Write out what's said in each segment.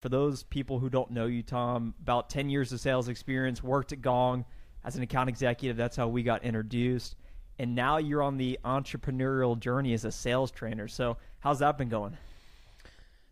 for those people who don't know you, Tom, about 10 years of sales experience, worked at Gong as an account executive. That's how we got introduced. And now you're on the entrepreneurial journey as a sales trainer. So, how's that been going?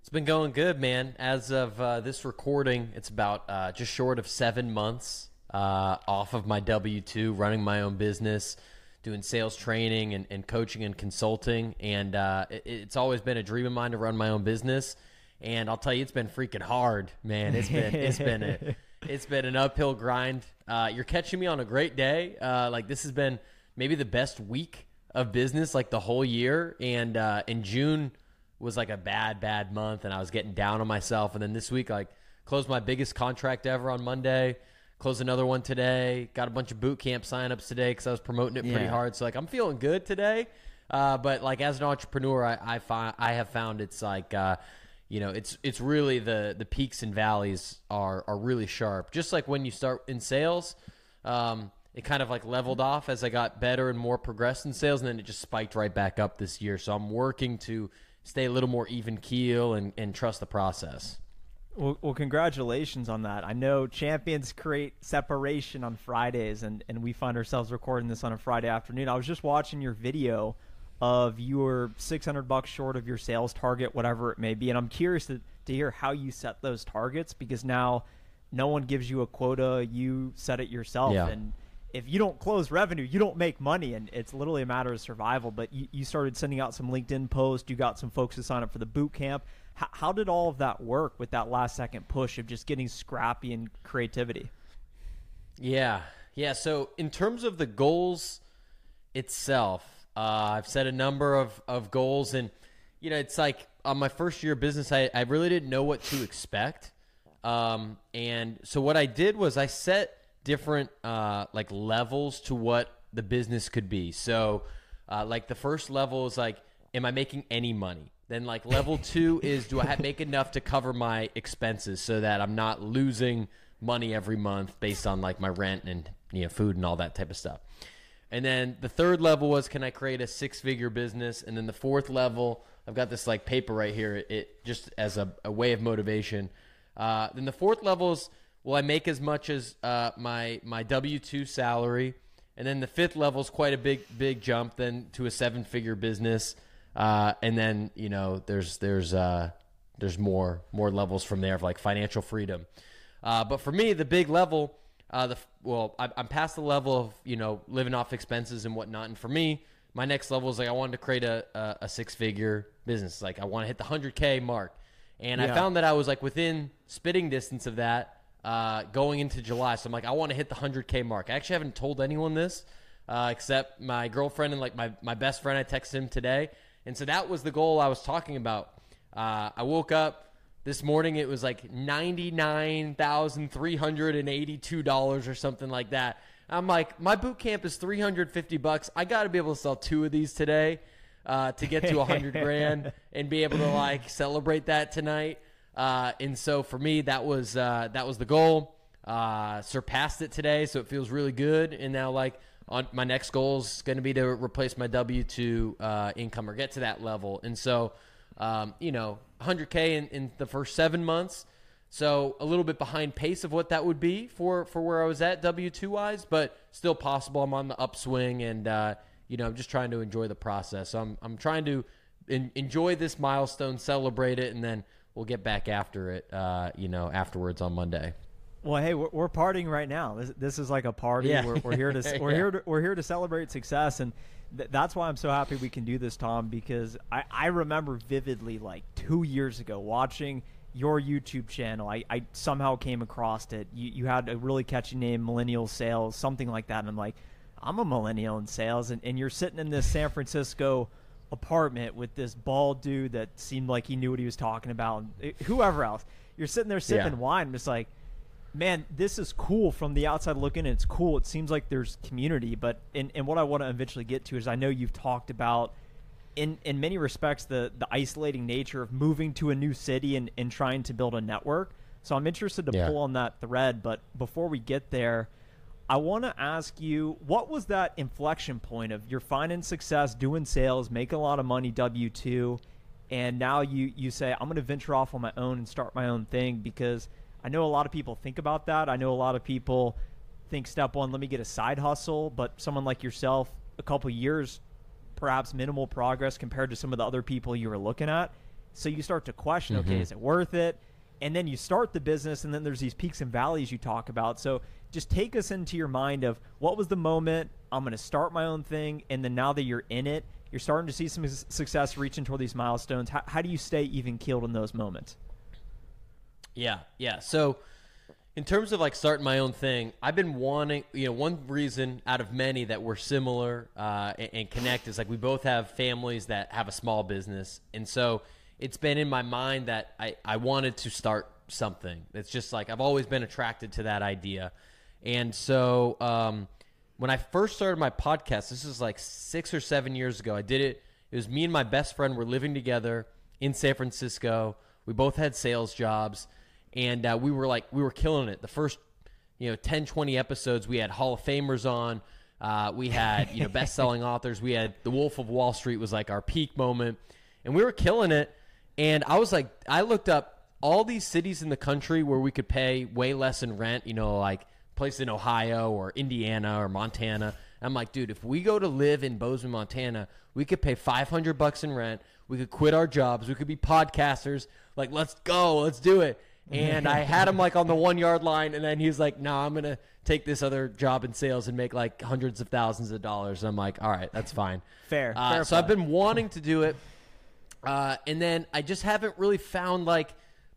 It's been going good, man. As of uh, this recording, it's about uh, just short of seven months uh, off of my W 2, running my own business, doing sales training and, and coaching and consulting. And uh, it, it's always been a dream of mine to run my own business and I'll tell you, it's been freaking hard, man. It's been it's been a, it's been an uphill grind. Uh, you're catching me on a great day. Uh, like this has been maybe the best week of business, like the whole year. And uh, in June was like a bad bad month, and I was getting down on myself. And then this week, like closed my biggest contract ever on Monday. Closed another one today. Got a bunch of boot camp signups today because I was promoting it pretty yeah. hard. So like I'm feeling good today. Uh, but like as an entrepreneur, I I, find, I have found it's like uh, you know it's it's really the the peaks and valleys are are really sharp just like when you start in sales um, it kind of like leveled off as i got better and more progressed in sales and then it just spiked right back up this year so i'm working to stay a little more even keel and, and trust the process well, well, congratulations on that. I know champions create separation on Fridays, and, and we find ourselves recording this on a Friday afternoon. I was just watching your video of your 600 bucks short of your sales target, whatever it may be. And I'm curious to, to hear how you set those targets because now no one gives you a quota, you set it yourself. Yeah. And if you don't close revenue, you don't make money, and it's literally a matter of survival. But you, you started sending out some LinkedIn posts, you got some folks to sign up for the boot camp. H- how did all of that work with that last second push of just getting scrappy and creativity? Yeah. Yeah. So, in terms of the goals itself, uh, I've set a number of, of goals, and you know, it's like on my first year of business, I, I really didn't know what to expect. Um, and so what I did was I set different uh, like levels to what the business could be. So, uh, like the first level is like, am I making any money? Then like level two is do I have, make enough to cover my expenses so that I'm not losing money every month based on like my rent and you know food and all that type of stuff. And then the third level was can I create a six figure business? And then the fourth level, I've got this like paper right here, it, just as a, a, way of motivation. Uh, then the fourth level is will I make as much as uh, my my W two salary? And then the fifth level is quite a big big jump then to a seven figure business. Uh, and then you know there's there's uh, there's more more levels from there of like financial freedom. Uh, but for me, the big level uh, the well, I, am past the level of you know living off expenses and whatnot. And for me, my next level is like I wanted to create a a, a six figure business. Like I want to hit the hundred k mark, and yeah. I found that I was like within spitting distance of that uh, going into July. So I'm like I want to hit the hundred k mark. I actually haven't told anyone this uh, except my girlfriend and like my my best friend. I texted him today, and so that was the goal I was talking about. Uh, I woke up this morning it was like $99,382 or something like that. I'm like, my boot camp is 350 bucks. I got to be able to sell two of these today uh, to get to a 100 grand and be able to like celebrate that tonight. Uh, and so for me, that was uh, that was the goal. Uh, surpassed it today, so it feels really good. And now, like, on my next goal is going to be to replace my W two uh, income or get to that level. And so, um, you know, 100K in, in the first seven months. So a little bit behind pace of what that would be for, for where I was at W two wise, but still possible. I'm on the upswing, and uh, you know I'm just trying to enjoy the process. So I'm I'm trying to in, enjoy this milestone, celebrate it, and then we'll get back after it. Uh, you know, afterwards on Monday. Well, hey, we're, we're partying right now. This, this is like a party. Yeah. We're, we're here to we're yeah. here to, we're here to celebrate success, and th- that's why I'm so happy we can do this, Tom. Because I, I remember vividly, like two years ago, watching your YouTube channel. I, I somehow came across it. You you had a really catchy name, Millennial Sales, something like that. And I'm like, I'm a millennial in sales, and, and you're sitting in this San Francisco apartment with this bald dude that seemed like he knew what he was talking about, and eh, whoever else. You're sitting there sipping yeah. wine, just like man, this is cool from the outside looking. It's cool. It seems like there's community, but and, and what I want to eventually get to is I know you've talked about in in many respects the the isolating nature of moving to a new city and, and trying to build a network. So I'm interested to yeah. pull on that thread, but before we get there, I want to ask you what was that inflection point of you're finding success doing sales, making a lot of money W two, and now you you say I'm going to venture off on my own and start my own thing because I know a lot of people think about that. I know a lot of people think step one, let me get a side hustle, but someone like yourself, a couple years, perhaps minimal progress compared to some of the other people you were looking at. So you start to question, mm-hmm. okay, is it worth it? And then you start the business, and then there's these peaks and valleys you talk about. So just take us into your mind of what was the moment I'm going to start my own thing, and then now that you're in it, you're starting to see some success reaching toward these milestones. How, how do you stay even keeled in those moments? Yeah, yeah. So in terms of like starting my own thing, I've been wanting, you know, one reason out of many that we're similar uh, and, and, connect is like we both have families that have a small business. And so it's been in my mind that I, I wanted to start something. It's just like I've always been attracted to that idea. And so um, when I first started my podcast, this is like six or seven years ago, I did it. It was me and my best friend were living together in San Francisco. We both had sales jobs and uh, we were like we were killing it. The first you know 10, 20 episodes, we had Hall of Famers on. Uh, we had you know best selling authors. We had The Wolf of Wall Street was like our peak moment, and we were killing it. And I was like, I looked up all these cities in the country where we could pay way less in rent. You know, like place in Ohio or Indiana or Montana. I'm like, dude, if we go to live in Bozeman, Montana, we could pay 500 bucks in rent. We could quit our jobs. We could be podcasters. Like, let's go. Let's do it and I had him like on the one yard line, and then he's like, "No, nah, I'm gonna take this other job in sales and make like hundreds of thousands of dollars." And I'm like, "All right, that's fine." Fair. Uh, Fair so I've been wanting to do it, uh, and then I just haven't really found like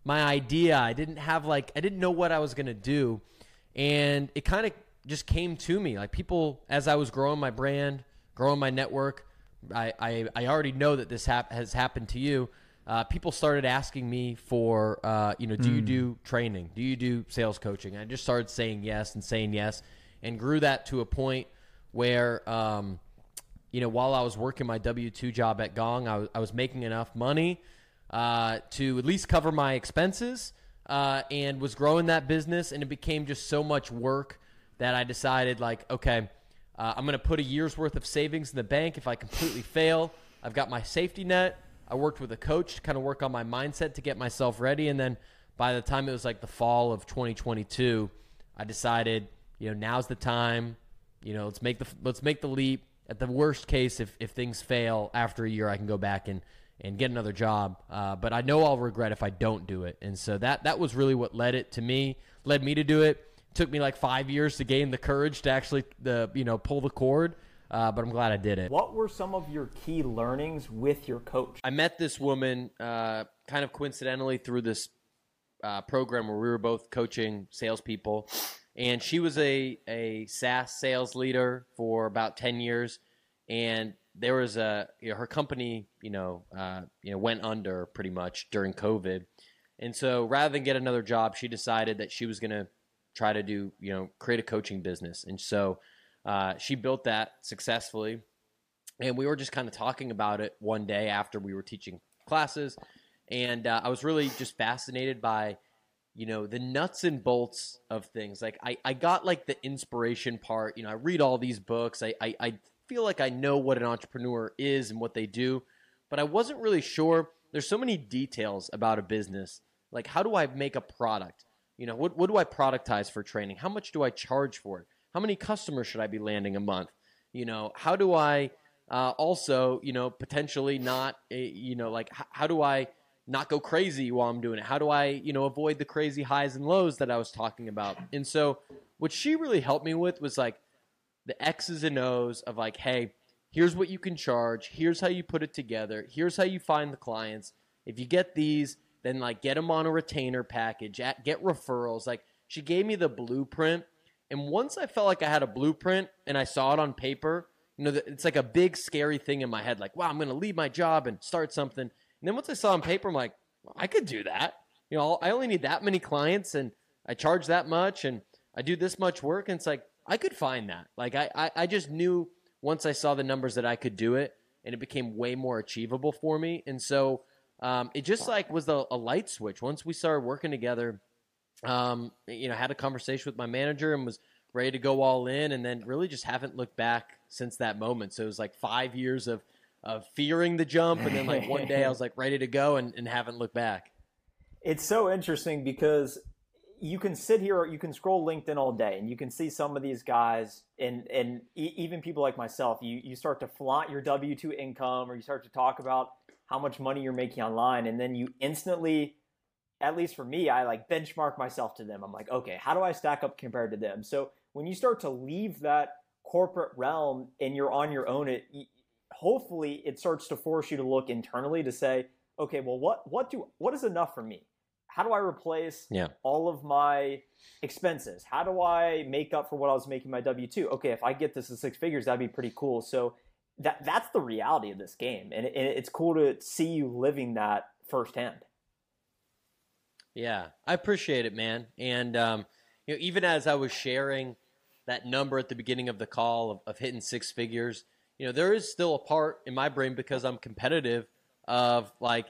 my idea. I didn't have like I didn't know what I was gonna do, and it kind of just came to me. Like people, as I was growing my brand, growing my network, I I, I already know that this hap- has happened to you uh, people started asking me for, uh, you know, do mm. you hmm. do training? Do you do sales coaching? I just started saying yes and saying yes, and grew that to a point where, um, you know, while I was working my W two job at Gong, I was, was making enough money uh, to at least cover my expenses, uh, and was growing that business, and it became just so much work that I decided, like, okay, uh, I'm going to put a year's worth of savings in the bank. If I completely fail, I've got my safety net I worked with a coach to kind of work on my mindset to get myself ready. And then by the time it was like the fall of 2022, I decided, you know, now's the time. You know, let's make the let's make the leap. At the worst case, if if things fail after a year, I can go back and and get another job. Uh, but I know I'll regret if I don't do it. And so that that was really what led it to me, led me to do it. it took me like five years to gain the courage to actually the you know pull the cord uh, but I'm glad I did it. What were some of your key learnings with your coach? I met this woman uh, kind of coincidentally through this uh, program where we were both coaching salespeople, and she was a a SaaS sales leader for about ten years, and there was a you know, her company you know uh, you know went under pretty much during COVID, and so rather than get another job, she decided that she was going to try to do you know create a coaching business, and so uh, she built that successfully. And we were just kind of talking about it one day after we were teaching classes. And uh, I was really just fascinated by, you know, the nuts and bolts of things. Like, I, I got like the inspiration part. You know, I read all these books. I, I, I feel like I know what an entrepreneur is and what they do, but I wasn't really sure. There's so many details about a business. Like, how do I make a product? You know, what, what do I productize for training? How much do I charge for it? How many customers should I be landing a month? You know, how do I uh, also, you know, potentially not, uh, you know, like h- how do I not go crazy while I'm doing it? How do I, you know, avoid the crazy highs and lows that I was talking about? And so, what she really helped me with was like the X's and O's of like, hey, here's what you can charge. Here's how you put it together. Here's how you find the clients. If you get these, then like get them on a retainer package, at, get referrals. Like she gave me the blueprint and once I felt like I had a blueprint and I saw it on paper, you know, it's like a big scary thing in my head, like, wow, I'm going to leave my job and start something. And then once I saw on paper, I'm like, well, I could do that. You know, I only need that many clients and I charge that much and I do this much work. And it's like, I could find that. Like, I, I, I just knew once I saw the numbers that I could do it and it became way more achievable for me. And so um, it just like was a, a light switch. Once we started working together, um, you know, had a conversation with my manager and was ready to go all in, and then really just haven't looked back since that moment. So it was like five years of of fearing the jump, and then like one day I was like ready to go and, and haven't looked back. It's so interesting because you can sit here, you can scroll LinkedIn all day, and you can see some of these guys, and and even people like myself. You you start to flaunt your W two income, or you start to talk about how much money you're making online, and then you instantly, at least for me, I like benchmark myself to them. I'm like, okay, how do I stack up compared to them? So when you start to leave that corporate realm and you're on your own, it hopefully it starts to force you to look internally to say, okay, well, what what do what is enough for me? How do I replace yeah. all of my expenses? How do I make up for what I was making my W two? Okay, if I get this to six figures, that'd be pretty cool. So that that's the reality of this game, and, it, and it's cool to see you living that firsthand. Yeah, I appreciate it, man. And um, you know, even as I was sharing that number at the beginning of the call of, of hitting six figures, you know, there is still a part in my brain because I'm competitive of like,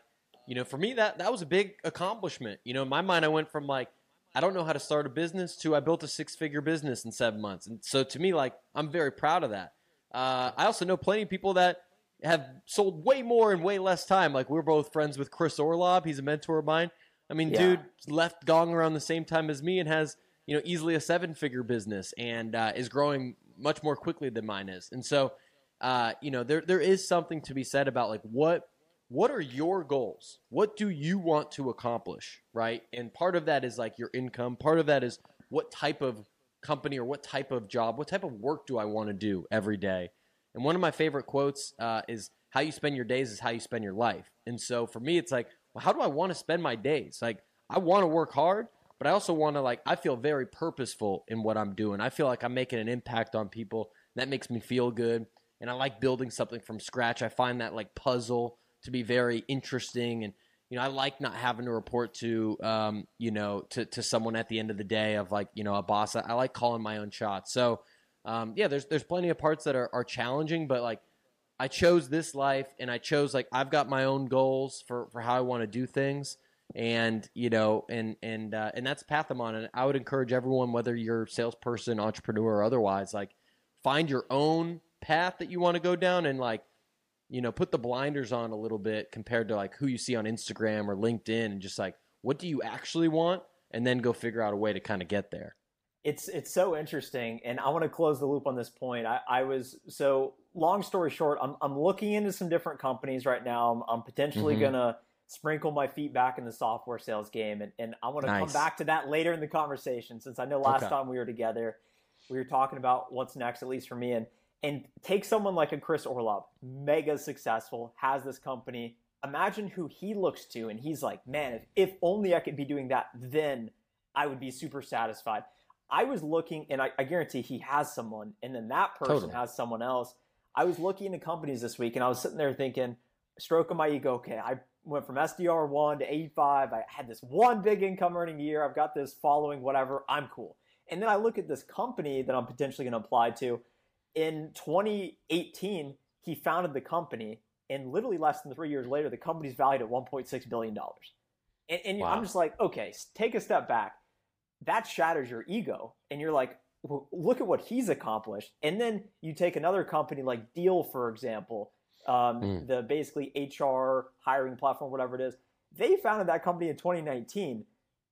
you know, for me that that was a big accomplishment. You know, in my mind I went from like I don't know how to start a business to I built a six figure business in seven months. And so to me, like I'm very proud of that. Uh, I also know plenty of people that have sold way more in way less time. Like we're both friends with Chris Orlob. He's a mentor of mine. I mean, yeah. dude left Gong around the same time as me and has you know easily a seven figure business and uh, is growing much more quickly than mine is. And so uh, you know, there there is something to be said about like what what are your goals? What do you want to accomplish, right? And part of that is like your income. Part of that is what type of company or what type of job, what type of work do I want to do every day? And one of my favorite quotes uh, is how you spend your days is how you spend your life. And so for me, it's like, well, how do I want to spend my days? Like, I want to work hard, but I also want to like, I feel very purposeful in what I'm doing. I feel like I'm making an impact on people. That makes me feel good and I like building something from scratch. I find that like puzzle to be very interesting, and you know, I like not having to report to um, you know to to someone at the end of the day of like you know a boss. I, I like calling my own shots. So um, yeah, there's there's plenty of parts that are are challenging, but like I chose this life, and I chose like I've got my own goals for for how I want to do things. And you know and and uh, and that's path i'm on and i would encourage everyone whether you're salesperson entrepreneur or otherwise like find your own path that you want to go down and like you know put the blinders on a little bit compared to like who you see on Instagram or LinkedIn and just like what do you actually want? And then go figure out a way to kind of get there. It's it's so interesting, and I want to close the loop on this point. I, I was so long story short, I'm I'm looking into some different companies right now. I'm, I'm potentially mm-hmm. gonna sprinkle my feet back in the software sales game, and, and I want to nice. come back to that later in the conversation. Since I know last okay. time we were together, we were talking about what's next, at least for me, and and take someone like a Chris Orlob, mega successful, has this company. Imagine who he looks to, and he's like, man, if, if only I could be doing that, then I would be super satisfied. I was looking, and I, I guarantee he has someone, and then that person totally. has someone else. I was looking into companies this week, and I was sitting there thinking, stroking my ego, okay, I went from SDR one to 85. I had this one big income earning year. I've got this following, whatever. I'm cool. And then I look at this company that I'm potentially going to apply to, in 2018, he founded the company, and literally less than three years later, the company's valued at 1.6 billion dollars. And, and wow. I'm just like, okay, take a step back. That shatters your ego, and you're like, well, look at what he's accomplished. And then you take another company like Deel for example, um, mm. the basically HR hiring platform, whatever it is. They founded that company in 2019,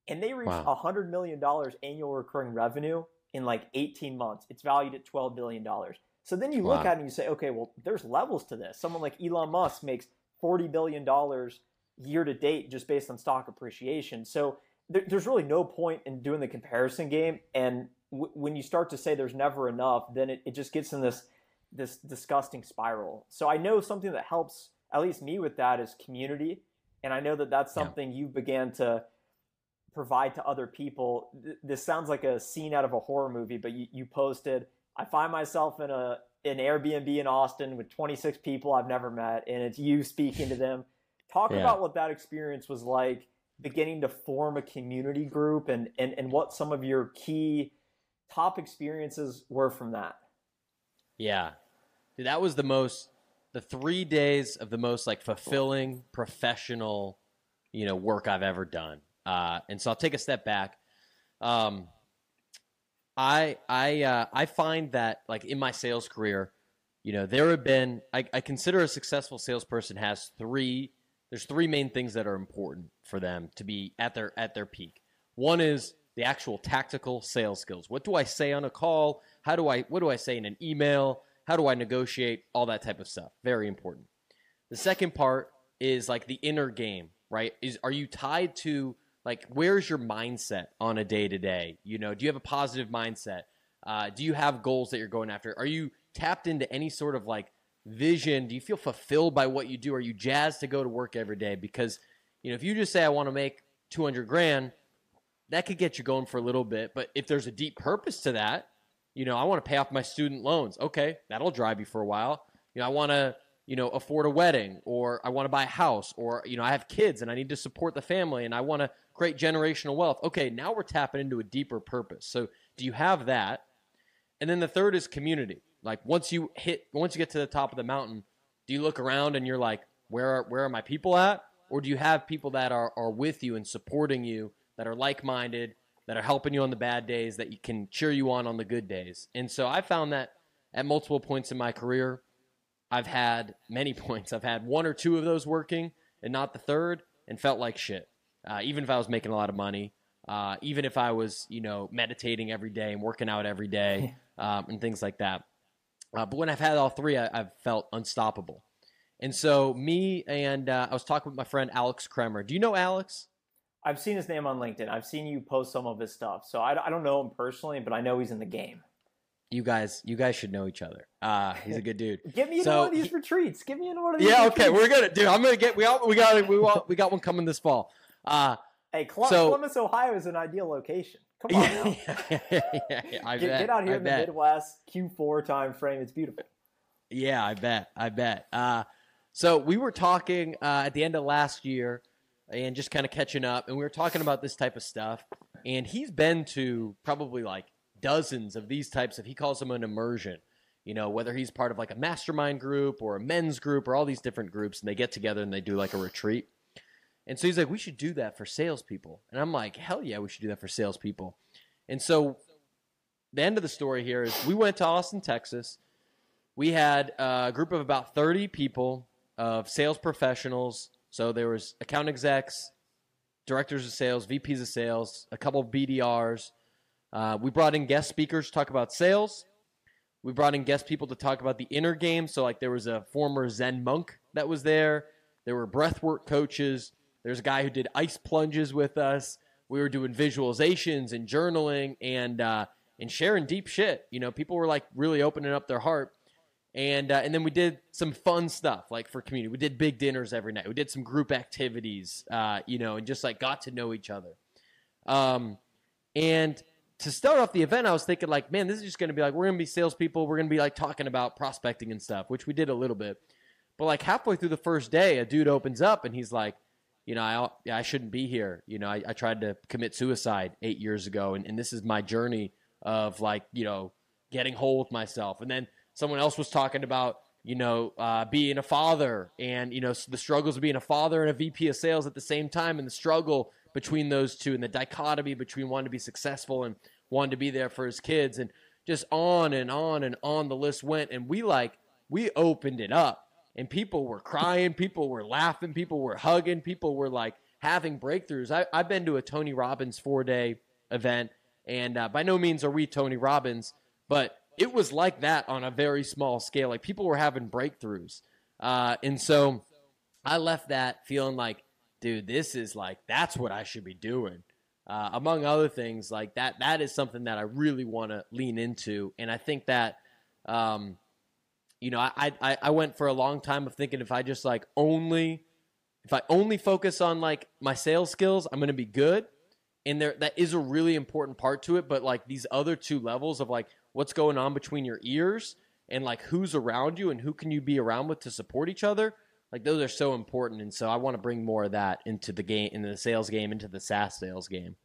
and they reached wow. $100 million annual recurring revenue in like 18 months. It's valued at 12 billion dollars. So then you look at it and you say, okay, well, there's levels to this. Someone like Elon Musk makes 40 billion dollars year to date just based on stock appreciation. So there, there's really no point in doing the comparison game. And w- when you start to say there's never enough, then it, it just gets in this this disgusting spiral. So I know something that helps at least me with that is community, and I know that that's something yeah. you began to provide to other people. This sounds like a scene out of a horror movie, but you, you posted, I find myself in a an Airbnb in Austin with 26 people I've never met, and it's you speaking to them. Talk yeah. about what that experience was like, beginning to form a community group, and, and and what some of your key top experiences were from that. Yeah, Dude, that was the most the three days of the most like fulfilling professional, you know, work I've ever done. Uh, and so I'll take a step back. Um, I I uh, I find that like in my sales career, you know, there have been, I, I consider a successful salesperson has three, there's three main things that are important for them to be at their, at their peak. One is the actual tactical sales skills. What do I say on a call? How do I, what do I say in an email? How do I negotiate? All that type of stuff. Very important. The second part is like the inner game, right? Is, are you tied to like, where's your mindset on a day to day? You know, do you have a positive mindset? Uh, do you have goals that you're going after? Are you tapped into any sort of like vision? Do you feel fulfilled by what you do? Are you jazzed to go to work every day? Because, you know, if you just say, I want to make 200 grand, that could get you going for a little bit. But if there's a deep purpose to that, you know, I want to pay off my student loans. Okay, that'll drive you for a while. You know, I want to, you know, afford a wedding or I want to buy a house or, you know, I have kids and I need to support the family and I want to create generational wealth. Okay, now we're tapping into a deeper purpose. So, do you have that? And then the third is community. Like once you hit, once you get to the top of the mountain, do you look around and you're like, where are, where are my people at? Or do you have people that are, are with you and supporting you, that are like minded, that are helping you on the bad days, that you can cheer you on on the good days? And so I found that at multiple points in my career, I've had many points. I've had one or two of those working and not the third, and felt like shit. Uh, even if I was making a lot of money, uh, even if I was, you know, meditating every day and working out every day um, and things like that. Uh, but when I've had all three, I, have felt unstoppable. And so, me and uh, I was talking with my friend Alex Kremer. Do you know Alex? I've seen his name on LinkedIn. I've seen you post some of his stuff. So I, I don't know him personally, but I know he's in the game. You guys, you guys should know each other. Uh, he's a good dude. Get me so one of these he, retreats. Get me one of these. Yeah, retreats. okay, we're gonna, dude. I'm gonna get. We all, we got, we want, we got one coming this fall. Uh, hey, Columbus, so, Ohio is an ideal location. Come on now. yeah, yeah, I get, bet, get out here I in bet. the Midwest, Q4 time frame. It's beautiful. Yeah, I bet. I bet. Uh, so we were talking uh, at the end of last year and just kind of catching up, and we were talking about this type of stuff. And he's been to probably like dozens of these types of, he calls them an immersion. You know, whether he's part of like a mastermind group or a men's group or all these different groups, and they get together and they do like a retreat. And so he's like, we should do that for salespeople. And I'm like, hell yeah, we should do that for salespeople. And so the end of the story here is we went to Austin, Texas. We had a group of about 30 people of sales professionals. So there was account execs, directors of sales, VPs of sales, a couple of BDRs. Uh, we brought in guest speakers to talk about sales. We brought in guest people to talk about the inner game. So like there was a former Zen monk that was there. There were breathwork coaches. There's a guy who did ice plunges with us. We were doing visualizations and journaling and uh, and sharing deep shit. You know, people were like really opening up their heart. And uh, and then we did some fun stuff like for community. We did big dinners every night. We did some group activities, uh, you know, and just like got to know each other. Um, and to start off the event, I was thinking like, man, this is just going to be like we're going to be salespeople. We're going to be like talking about prospecting and stuff, which we did a little bit. But like halfway through the first day, a dude opens up and he's like, you know, I, I shouldn't be here. You know, I, I tried to commit suicide eight years ago, and, and this is my journey of like, you know, getting whole with myself. And then someone else was talking about, you know, uh, being a father and, you know, the struggles of being a father and a VP of sales at the same time and the struggle between those two and the dichotomy between wanting to be successful and wanting to be there for his kids and just on and on and on the list went. And we like, we opened it up and people were crying, people were laughing, people were hugging, people were like having breakthroughs. I, have been to a Tony Robbins four day event, and uh, by no means are we Tony Robbins, but it was like that on a very small scale. Like people were having breakthroughs. Uh, and so I left that feeling like, dude, this is like, that's what I should be doing. Uh, among other things, like that, that is something that I really want to lean into. And I think that, um, you know, I, I I went for a long time of thinking if I just like only if I only focus on like my sales skills, I'm gonna be good. And there that is a really important part to it. But like these other two levels of like what's going on between your ears and like who's around you and who can you be around with to support each other, like those are so important. And so I want to bring more of that into the game, into the sales game, into the SaaS sales game.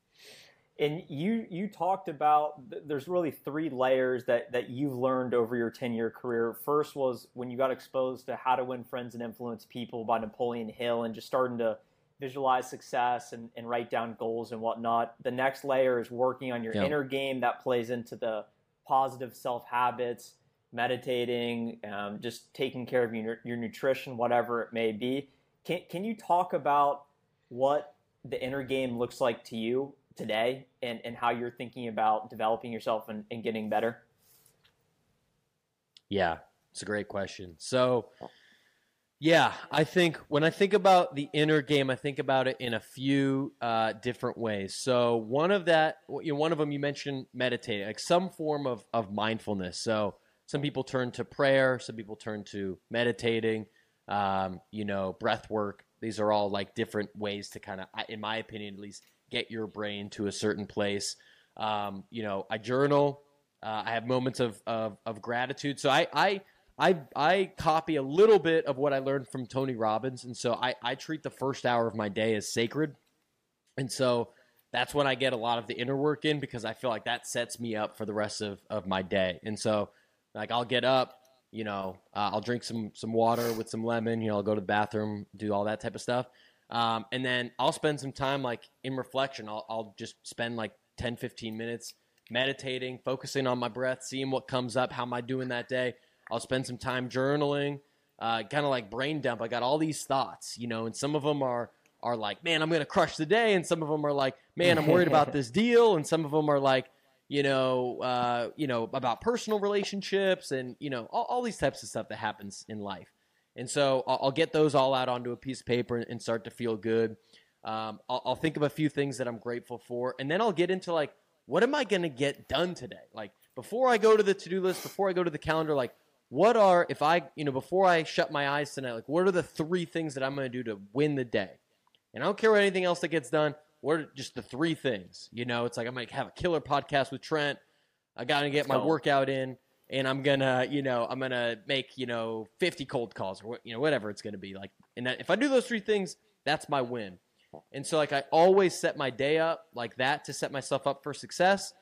And you you talked about there's really three layers that that you've learned over your 10 year career. First was when you got exposed to How to Win Friends and Influence People by Napoleon Hill and just starting to visualize success and, and write down goals and whatnot. The next layer is working on your inner game that plays into the positive self habits. meditating, um, just taking care of your, your nutrition, whatever it may be. Can, can you talk about what the inner game looks like to you today and, and how you're thinking about developing yourself and, and getting better? Yeah, it's a great question. So, yeah, I think when I think about the inner game, I think about it in a few uh, different ways. So one of that, you know, one of them you mentioned meditating, like some form of of mindfulness. So some people turn to prayer, some people turn to meditating, um, you know, breath work. These are all like different ways to kind of, in my opinion, at least, get your brain to a certain place. Um, you know, I journal. Uh, I have moments of, of, of gratitude. So I, I I I copy a little bit of what I learned from Tony Robbins, and so I, I treat the first hour of my day as sacred, and so that's when I get a lot of the inner work in because I feel like that sets me up for the rest of, of my day. And so, like, I'll get up, you know, uh, I'll drink some some water with some lemon, you know, I'll go to the bathroom, do all that type of stuff, um, and then I'll spend some time like in reflection. I'll I'll just spend like 10, 15 minutes meditating, focusing on my breath, seeing what comes up, how am I doing that day I'll spend some time journaling, uh, kind of like brain dump. I got all these thoughts, you know, and some of them are are like, man, I'm going to crush the day, and some of them are like, man, I'm worried about this deal, and some of them are like, you know, uh, you know, about personal relationships, and you know, all, all, these types of stuff that happens in life. And so I'll, I'll get those all out onto a piece of paper and, start to feel good. Um, I'll, I'll think of a few things that I'm grateful for, and then I'll get into like, what am I going to get done today? Like before I go to the to do list, before I go to the calendar, like what are if I you know before I shut my eyes tonight, like what are the three things that I'm going to do to win the day? And I don't care what anything else that gets done. What are just the three things? You know, it's like I'm going to have a killer podcast with Trent. I got to get my workout in, and I'm gonna you know I'm gonna make you know 50 cold calls or you know whatever it's to be like. And that, if I do those three things, that's my win. And so like I always set my day up like that to set myself up for success.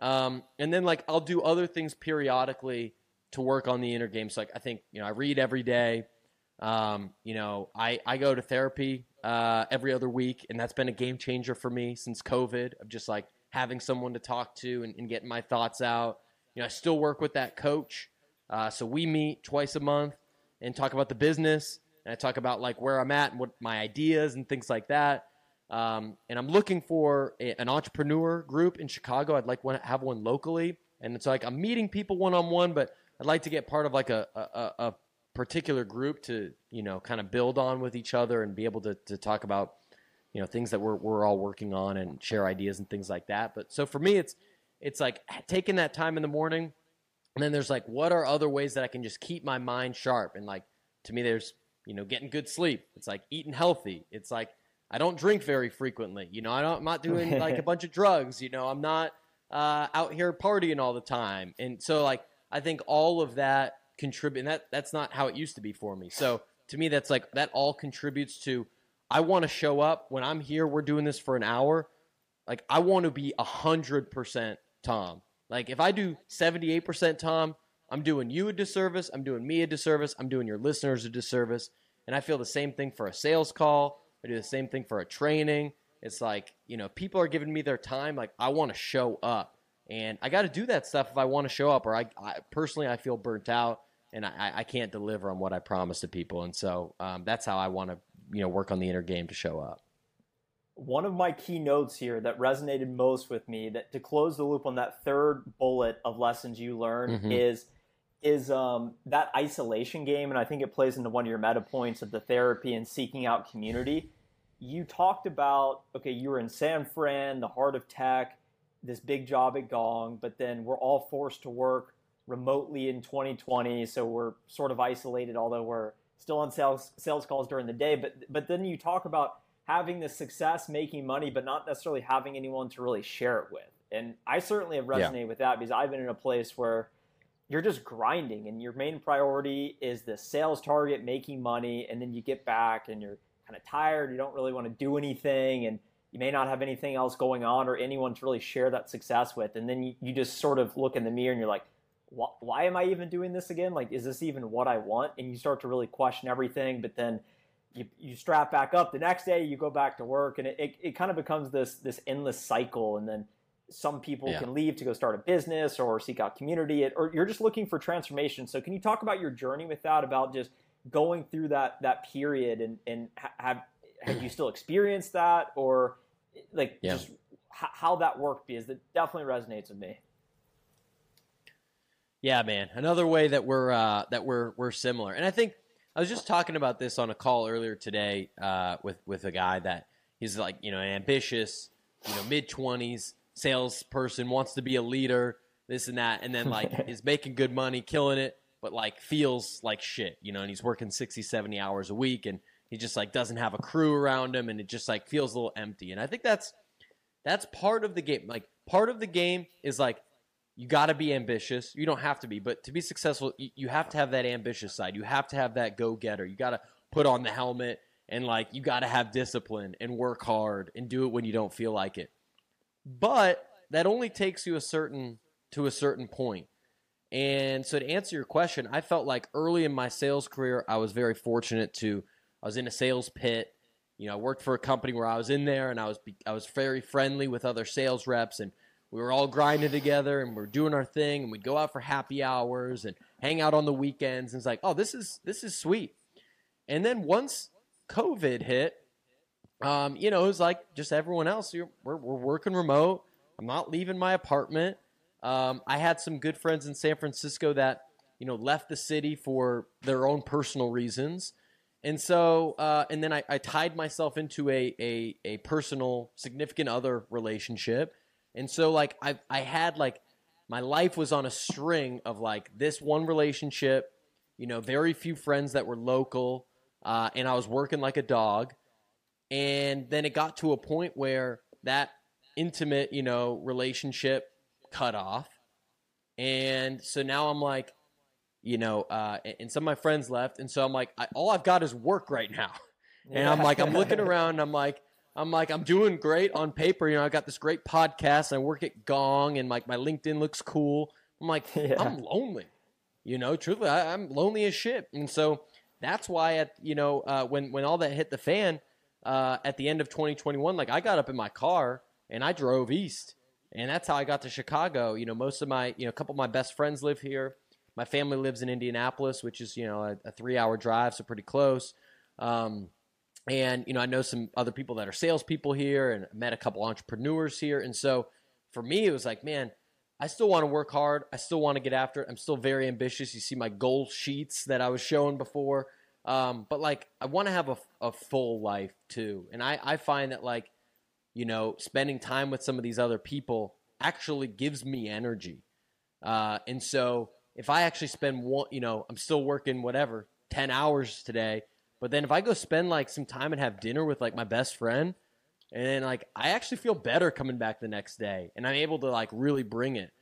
Um, and then like I'll do other things periodically to work on the inner game. So like I think you know I read every day. Um, you know I I go to therapy uh, every other week, and that's been a game changer for me since COVID. Of just like having someone to talk to and, and getting my thoughts out. You know I still work with that coach, uh, so we meet twice a month and talk about the business. And I talk about like where I'm at and what my ideas and things like that. Um, and I'm looking for a, an entrepreneur group in Chicago. I'd like to have one locally. And it's like I'm meeting people one on one, but I'd like to get part of like a, a, a particular group to you know kind of build on with each other and be able to, to talk about you know things that we're, we're all working on and share ideas and things like that. But so for me it's it's like taking that time in the morning and then there's like what are other ways that i can just keep my mind sharp? And like to me there's you know getting good sleep. It's like eating healthy. It's like i don't drink very frequently. You know I don't, i'm not doing like a bunch of drugs. You know i'm not uh, out here partying all the time. And so like I think all of that contribute. and that that's not how it used to be for me. So to me, that's like that all contributes to. I want to show up when I'm here. We're doing this for an hour. Like I want to be a hundred percent Tom. Like if I do seventy eight percent Tom, I'm doing you a disservice. I'm doing me a disservice. I'm doing your listeners a disservice. And I feel the same thing for a sales call. I do the same thing for a training. It's like, you know, people are giving me their time. Like, I want to show up and I got to do that stuff if I want to show up. Or I, I personally, I feel burnt out, and I, I can't deliver on what I promise to people. And so um, that's how I want to, you know, work on the inner game to show up. One of my key notes here that resonated most with me, that to close the loop on that third bullet of lessons you learn mm-hmm. is is um, that isolation game, and I think it plays into one of your meta points of the therapy and seeking out community. You talked about okay, you were in San Fran, the heart of tech this big job at Gong, but then we're all forced to work remotely in 2020, so we're sort of isolated, although we're still on sales sales calls during the day. But but then you talk about having the success, making money, but not necessarily having anyone to really share it with. And I certainly have resonated yeah. with that because I've been in a place where you're just grinding and your main priority is the sales target, making money, and then you get back and you're kind of tired, you don't really want to do anything and you may not have anything else going on or anyone to really share that success with. And then you, you just sort of look in the mirror and you're like, why am I even doing this again? Like, is this even what I want? And you start to really question everything. But then you, you strap back up the next day, you go back to work, and it, it, it kind of becomes this this endless cycle. And then some people Yeah. can leave to go start a business or seek out community, or you're just looking for transformation. So, can you talk about your journey with that? About just going through that that period, and and have have you still experienced that, or like Yeah. just h- how that worked? Because it definitely resonates with me. Yeah, man. Another way that we're uh, that we're we're similar, and I think I was just talking about this on a call earlier today uh, with with a guy that he's like you know an ambitious, you know mid twenties salesperson wants to be a leader, this and that, and then like is making good money, killing it, but like feels like shit, you know, and he's working 60, 70 hours a week, and he just like doesn't have a crew around him, and it just like feels a little empty, and I think that's that's part of the game. Like part of the game is like you got to be ambitious. You don't have to be, but to be successful, you, you have to have that ambitious side. You have to have that go getter. You got to put on the helmet and like you got to have discipline and work hard and do it when you don't feel like it. But that only takes you a certain to a certain point. And so to answer your question, I felt like early in my sales career, I was very fortunate to I was in a sales pit. You know, I worked for a company where I was in there and I was I was very friendly with other sales reps and we were all grinding together and we are doing our thing and we'd go out for happy hours and hang out on the weekends and it's like oh this is this is sweet. And then once covid hit um, you know it was like just everyone else we're, we're working remote. I'm not leaving my apartment. Um, i had some good friends in san francisco that you know left the city for their own personal reasons and so uh, and then I, I tied myself into a, a a personal significant other relationship and so like I I had like my life was on a string of like this one relationship, you know, very few friends that were local, uh, and I was working like a dog. And then it got to a point where that intimate, you know, relationship cut off. And so now I'm like, you know, uh, and- some of my friends left, and so I'm like, I, all I've got is work right now. And I'm like, I'm looking around, and I'm like, I'm like, I'm doing great on paper. You know, I got this great podcast. I work at Gong, and like my LinkedIn looks cool. I'm like, Yeah. I'm lonely. You know, truthfully, I, I'm lonely as shit. And so that's why, at you know, uh, when when all that hit the fan uh, at the end of 2021, like I got up in my car and I drove east, and that's how I got to Chicago. You know, most of my, you know, a couple of my best friends live here. My family lives in Indianapolis, which is you know a, a three-hour drive, so pretty close. Um, and you know, I know some other people that are salespeople here, and I met a couple entrepreneurs here. And so, for me, it was like, man, I still want to work hard. I still want to get after it. I'm still very ambitious. You see my goal sheets that I was showing before. Um, but like, I want to have a, a full life too. And I, I find that like, you know, spending time with some of these other people actually gives me energy. Uh, and so if I actually spend one, you know, I'm still working whatever, 10 hours today. But then if I go spend like some time and have dinner with like my best friend, and then like I actually feel better coming back the next day, and I'm able to like really bring it.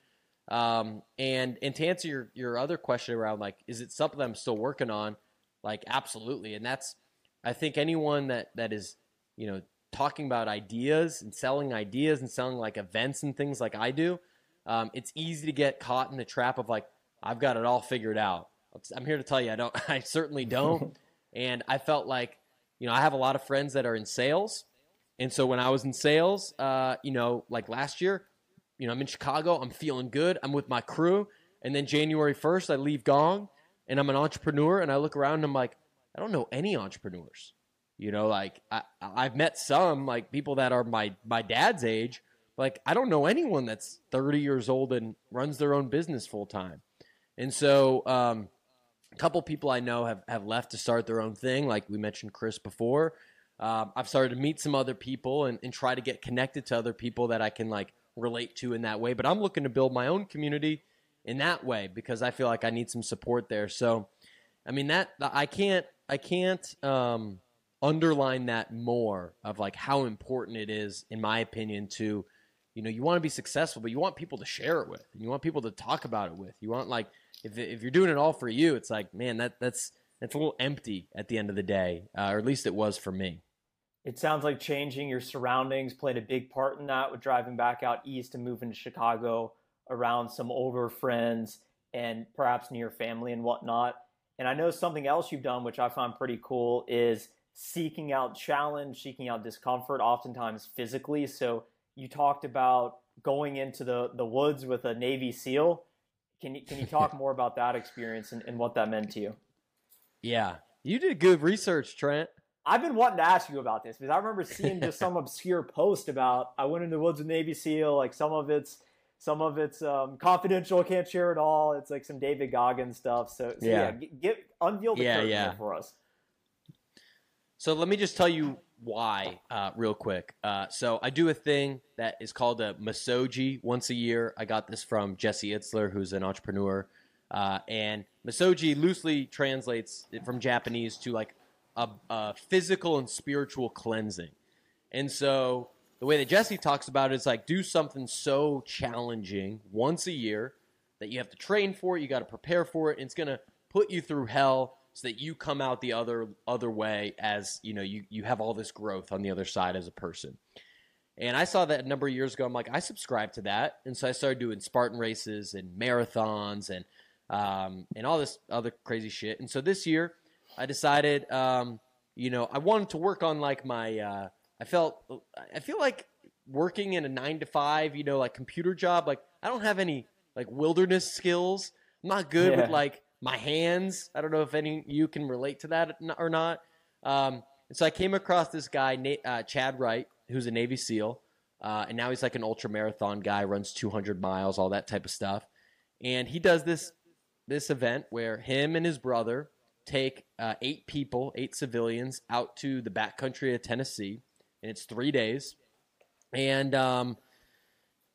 Um, and and to answer your your other question around like, is it something I'm still working on? Like, absolutely, and that's I think anyone that that is you know talking about ideas and selling ideas and selling like events and things like I do, um, it's easy to get caught in the trap of like I've got it all figured out. I'm here to tell you I don't. I certainly don't. and I felt like you know I have a lot of friends that are in sales, and so when I was in sales, uh, you know, like last year, you know, I'm in Chicago. I'm feeling good. I'm with my crew, and then January 1st, I leave Gong, and I'm an entrepreneur, and I look around, and I'm like, I don't know any entrepreneurs. You know, like I, I've met some like people that are my my dad's age. Like I don't know anyone that's 30 years old and runs their own business full time. And so, um, a couple people I know have, have left to start their own thing. Like we mentioned Chris before. Um, I've started to meet some other people and, and try to get connected to other people that I can like relate to in that way. But I'm looking to build my own community in that way because I feel like I need some support there. So, I mean that I can't I can't um, underline that more of like how important it is, in my opinion, to you know you want to be successful, but you want people to share it with, and you want people to talk about it with. You want like if if you're doing it all for you, it's like man that that's that's a little empty at the end of the day, uh, or at least it was for me. It sounds like changing your surroundings played a big part in that with driving back out east and moving to Chicago around some older friends and perhaps near family and whatnot. And I know something else you've done, which I find pretty cool, is seeking out challenge, seeking out discomfort, oftentimes physically. So you talked about going into the the woods with a Navy SEAL. Can you can you talk more about that experience and, and what that meant to you? Yeah, you did good research, Trent. I've been wanting to ask you about this because I remember seeing just some obscure post about I went in the woods with Navy SEAL. Like some of it's some of it's um, confidential, can't share it all. It's like some David Goggins stuff. So, so yeah, yeah get unveil the yeah, curtain yeah. for us. So let me just tell you why, uh, real quick. Uh, so I do a thing that is called a Misogi once a year. I got this from Jesse Itzler, who's an entrepreneur. Uh, and Misogi loosely translates from Japanese to like a, a, physical and spiritual cleansing. And so the way that Jesse talks about it is like do something so challenging once a year that you have to train for it, you got to prepare for it, and it's to put you through hell so that you come out the other other way as you know you you have all this growth on the other side as a person. And I saw that a number of years ago. I'm like, I subscribe to that, and so I started doing Spartan races and marathons and um, and all this other crazy shit. And so this year, I decided, um, you know, I wanted to work on like my. Uh, I felt I feel like working in a nine to five, you know, like computer job. Like I don't have any like wilderness skills. I'm not good yeah. with like my hands. I don't know if any you can relate to that or not. Um, and so I came across this guy, uh, Chad Wright, who's a Navy SEAL, uh, and now he's like an ultra marathon guy, runs 200 miles, all that type of stuff. And he does this this event where him and his brother take uh, eight people, eight civilians, out to the backcountry of Tennessee, and it's three days. And um,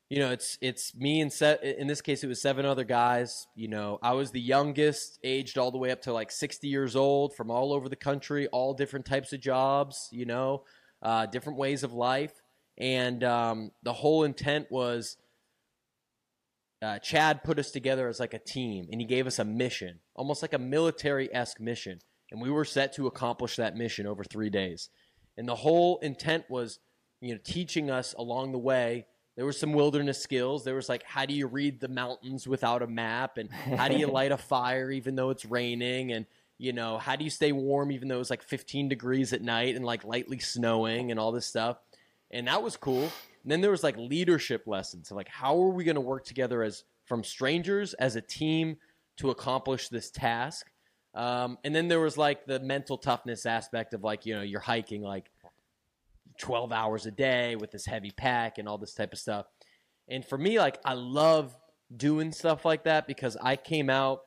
you know, it's it's me and set. In this case, it was seven other guys. You know, I was the youngest, aged all the way up to like sixty years old, from all over the country, all different types of jobs. You know, uh, different ways of life, and um, the whole intent was. Uh, Chad put us together as like a team, and he gave us a mission, almost like a military esque mission, and we were set to accomplish that mission over three days. And the whole intent was, you know, teaching us along the way there were some wilderness skills. There was like, how do you read the mountains without a map? And how do you light a fire even though it's raining? And, you know, how do you stay warm even though it's like 15 degrees at night and like lightly snowing and all this stuff? And that was cool. And then there was like leadership lessons. like, how are we going to work together as from strangers as a team to accomplish this task? Um, and then there was like the mental toughness aspect of like, you know, you're hiking like 12 hours a day with this heavy pack and all this type of stuff. And for me, like, I love doing stuff like that because I came out,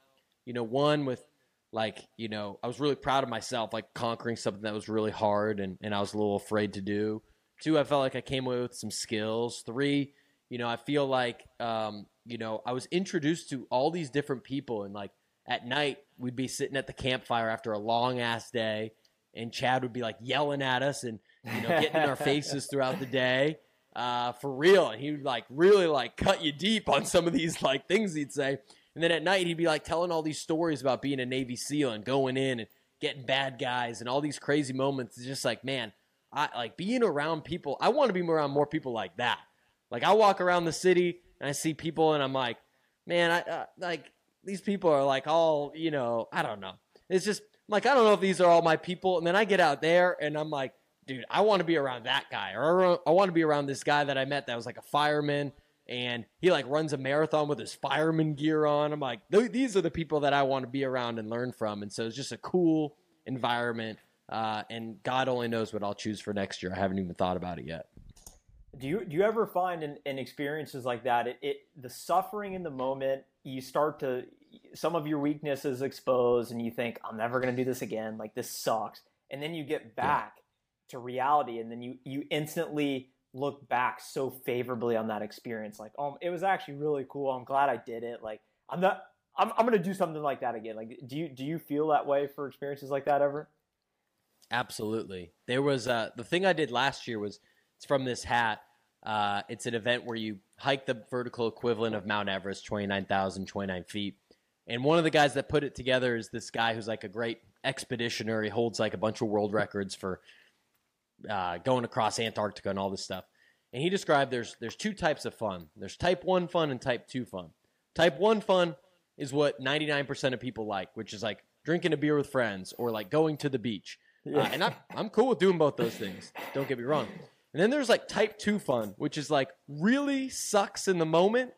you know, one with like, you know, I was really proud of myself, like conquering something that was really hard and, and I was a little afraid to do. Two, I felt like I came away with some skills. Three, you know, I feel like, um, you know, I was introduced to all these different people and like at night we'd be sitting at the campfire after a long ass day and Chad would be like yelling at us and you know, getting in our faces throughout the day. Uh, for real. And he would like really like cut you deep on some of these like things he'd say. And then at night he'd be like telling all these stories about being a Navy SEAL and going in and getting bad guys and all these crazy moments. It's just like, man, I like being around people. I want to be around more people like that. Like I walk around the city and I see people and I'm like, man, I uh, like these people are like all, you know, I don't know. It's just like I don't know if these are all my people. And then I get out there and I'm like, dude, I want to be around that guy, or I want to be around this guy that I met that was like a fireman, and he like runs a marathon with his fireman gear on. I'm like, these are the people that I want to be around and learn from, and so it's just a cool environment. Uh, and God only knows what I'll choose for next year. I haven't even thought about it yet. Do you do you ever find in, in experiences like that, it, it the suffering in the moment, you start to some of your weaknesses exposed, and you think, I'm never going to do this again. Like this sucks, and then you get back to reality and then you you instantly look back so favorably on that experience. Like oh it was actually really cool. I'm glad i did it. Like i'm not i'm, I'm gonna do something like that again. Like do you do you feel that way for experiences like that ever? Absolutely. There was uh the thing i did last year was it's from this hat uh it's an event where you hike the vertical equivalent of mount everest 29029 feet. And one of the guys that put it together is this guy who's like a great expeditioner he holds like a bunch of world records for uh, going across Antarctica and all this stuff. And he described there's there's two types of fun. There's type one fun and type two fun. Type one fun is what 99% of people like, which is like drinking a beer with friends or like going to the beach. Uh, yeah. Uh, and I'm, I'm cool with doing both those things. Don't get me wrong. And then there's like type two fun, which is like really sucks in the moment,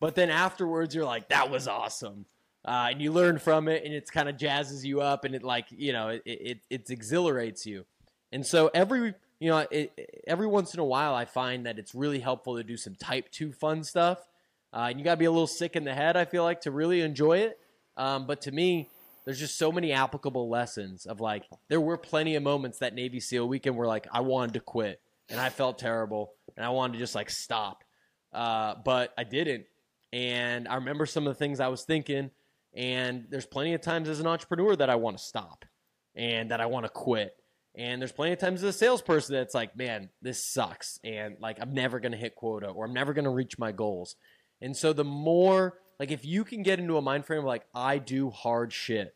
but then afterwards you're like, that was awesome. Uh, and you learn from it and it's kind of jazzes you up and it like, you know, it, it, it exhilarates you. And so every, you know, it, every once in a while I find that it's really helpful to do some type two fun stuff. Uh, and you got to be a little sick in the head, I feel like, to really enjoy it. Um, but to me, there's just so many applicable lessons of like there were plenty of moments that Navy SEAL weekend where like I wanted to quit and I felt terrible and I wanted to just like stop, uh, but I didn't. And I remember some of the things I was thinking. And there's plenty of times as an entrepreneur that I want to stop and that I want to quit. And there's plenty of times as a salesperson that's like, man, this sucks. And like, I'm never going to hit quota or I'm never going to reach my goals. And so the more like if you can get into a mind frame of like I do hard shit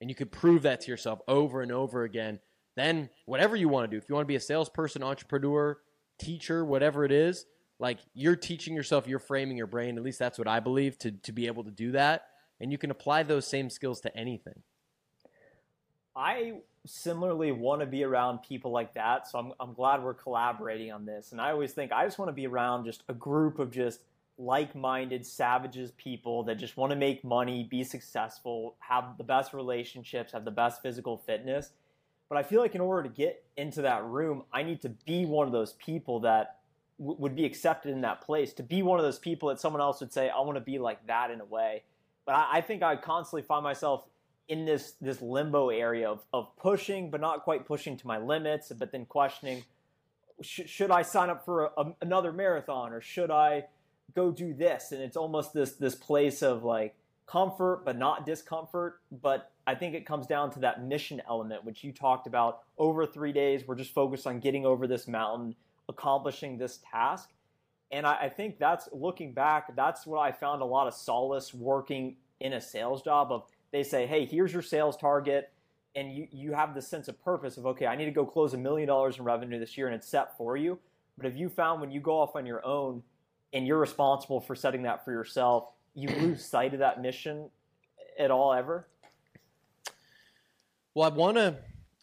and you could prove that to yourself over and over again, then whatever you want to do, if you want to be a salesperson, entrepreneur, teacher, whatever it is, like you're teaching yourself, you're framing your brain, at least that's what I believe, to, to be able to do that. And you can apply those same skills to anything. I similarly want to be around people like that. So I'm, I'm glad we're collaborating on this. And I always think I just want to be around just a group of just like-minded savages people that just want to make money be successful have the best relationships have the best physical fitness but i feel like in order to get into that room i need to be one of those people that w- would be accepted in that place to be one of those people that someone else would say i want to be like that in a way but i, I think i constantly find myself in this this limbo area of, of pushing but not quite pushing to my limits but then questioning sh- should i sign up for a, a, another marathon or should i go do this? And it's almost this this place of like comfort but not discomfort. But i think it comes down to that mission element which you talked about. Over three days we're just focused on getting over this mountain accomplishing this task. And I, I think that's looking back that's what i found a lot of solace working in a sales job of they say hey here's your sales target and you, you have the sense of purpose of okay i need to go close a million dollars in revenue this year and it's set for you but if you found when you go off on your own and you're responsible for setting that for yourself, you lose sight of that mission at all ever? Well, I want to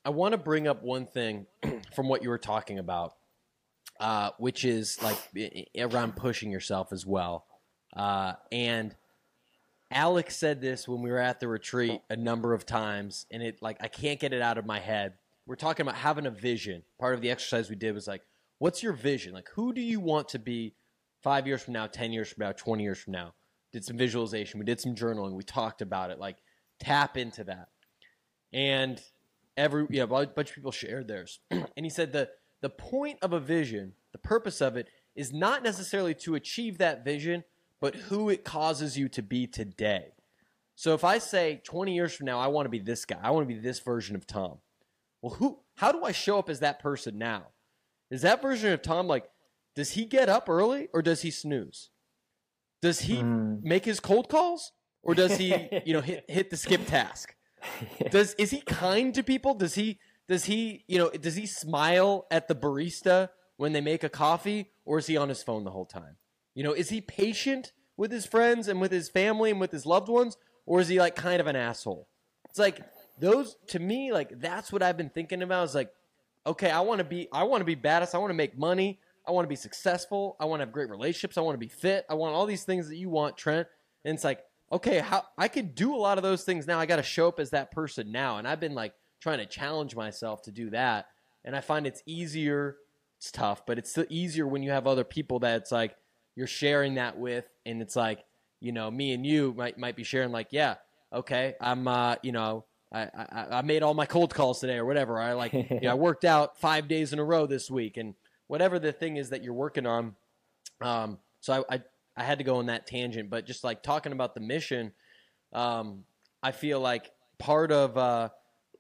I want to bring up one thing from what you were talking about, uh, which is like around pushing yourself as well. Uh, and Alex said this when we were at the retreat oh. a number of times, and it like I can't get it out of my head. We're talking about having a vision. Part of the exercise we did was like, what's your vision? Like, who do you want to be five years from now, 10 years from now, 20 years from now. Did some visualization. We did some journaling. We talked about it. Like, tap into that. And every, yeah, a bunch of people shared theirs. and he said the, the point of a vision, the purpose of it, is not necessarily to achieve that vision, but who it causes you to be today. So if I say 20 years from now, I want to be this guy, I want to be this version of Tom. Well, who, how do I show up as that person now? Is that version of Tom like, does he get up early or does he snooze? Does he mm. make his cold calls or does he, you know, hit hit the skip task? Does is he kind to people? Does he does he, you know, does he smile at the barista when they make a coffee or is he on his phone the whole time? You know, is he patient with his friends and with his family and with his loved ones or is he like kind of an asshole? It's like those to me like that's what I've been thinking about is like okay, I want to be I want to be badass, I want to make money, I want to be successful. I want to have great relationships. I want to be fit. I want all these things that you want, Trent. And it's like, okay, how I could do a lot of those things now. I got to show up as that person now. And I've been like trying to challenge myself to do that. And I find it's easier. It's tough, but it's still easier when you have other people that it's like you're sharing that with. And it's like, you know, me and you might, might be sharing like, yeah, okay, I'm, uh, you know, I, I, I made all my cold calls today or whatever. I like, you know, I worked out five days in a row this week and, whatever the thing is that you're working on. Um, so I, I, I had to go on that tangent, but just like talking about the mission, um, I feel like part of uh,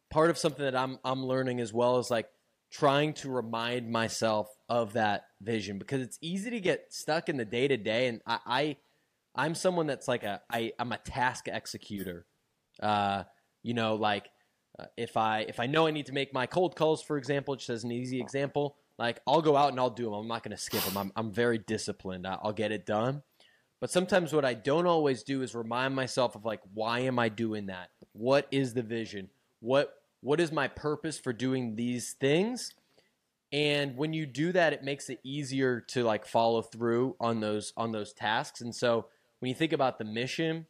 part of something that I'm I'm learning as well is like trying to remind myself of that vision because it's easy to get stuck in the day to day, and I, I am someone that's like a I I'm a task executor. Uh, you know, like uh, if I if I know I need to make my cold calls, for example, just as an easy example, like I'll go out and I'll do them. I'm not going to skip them. I'm I'm very disciplined. I'll get it done. But sometimes what I don't always do is remind myself of like why am I doing that? What is the vision? What what is my purpose for doing these things? And when you do that, it makes it easier to like follow through on those on those tasks. And so when you think about the mission,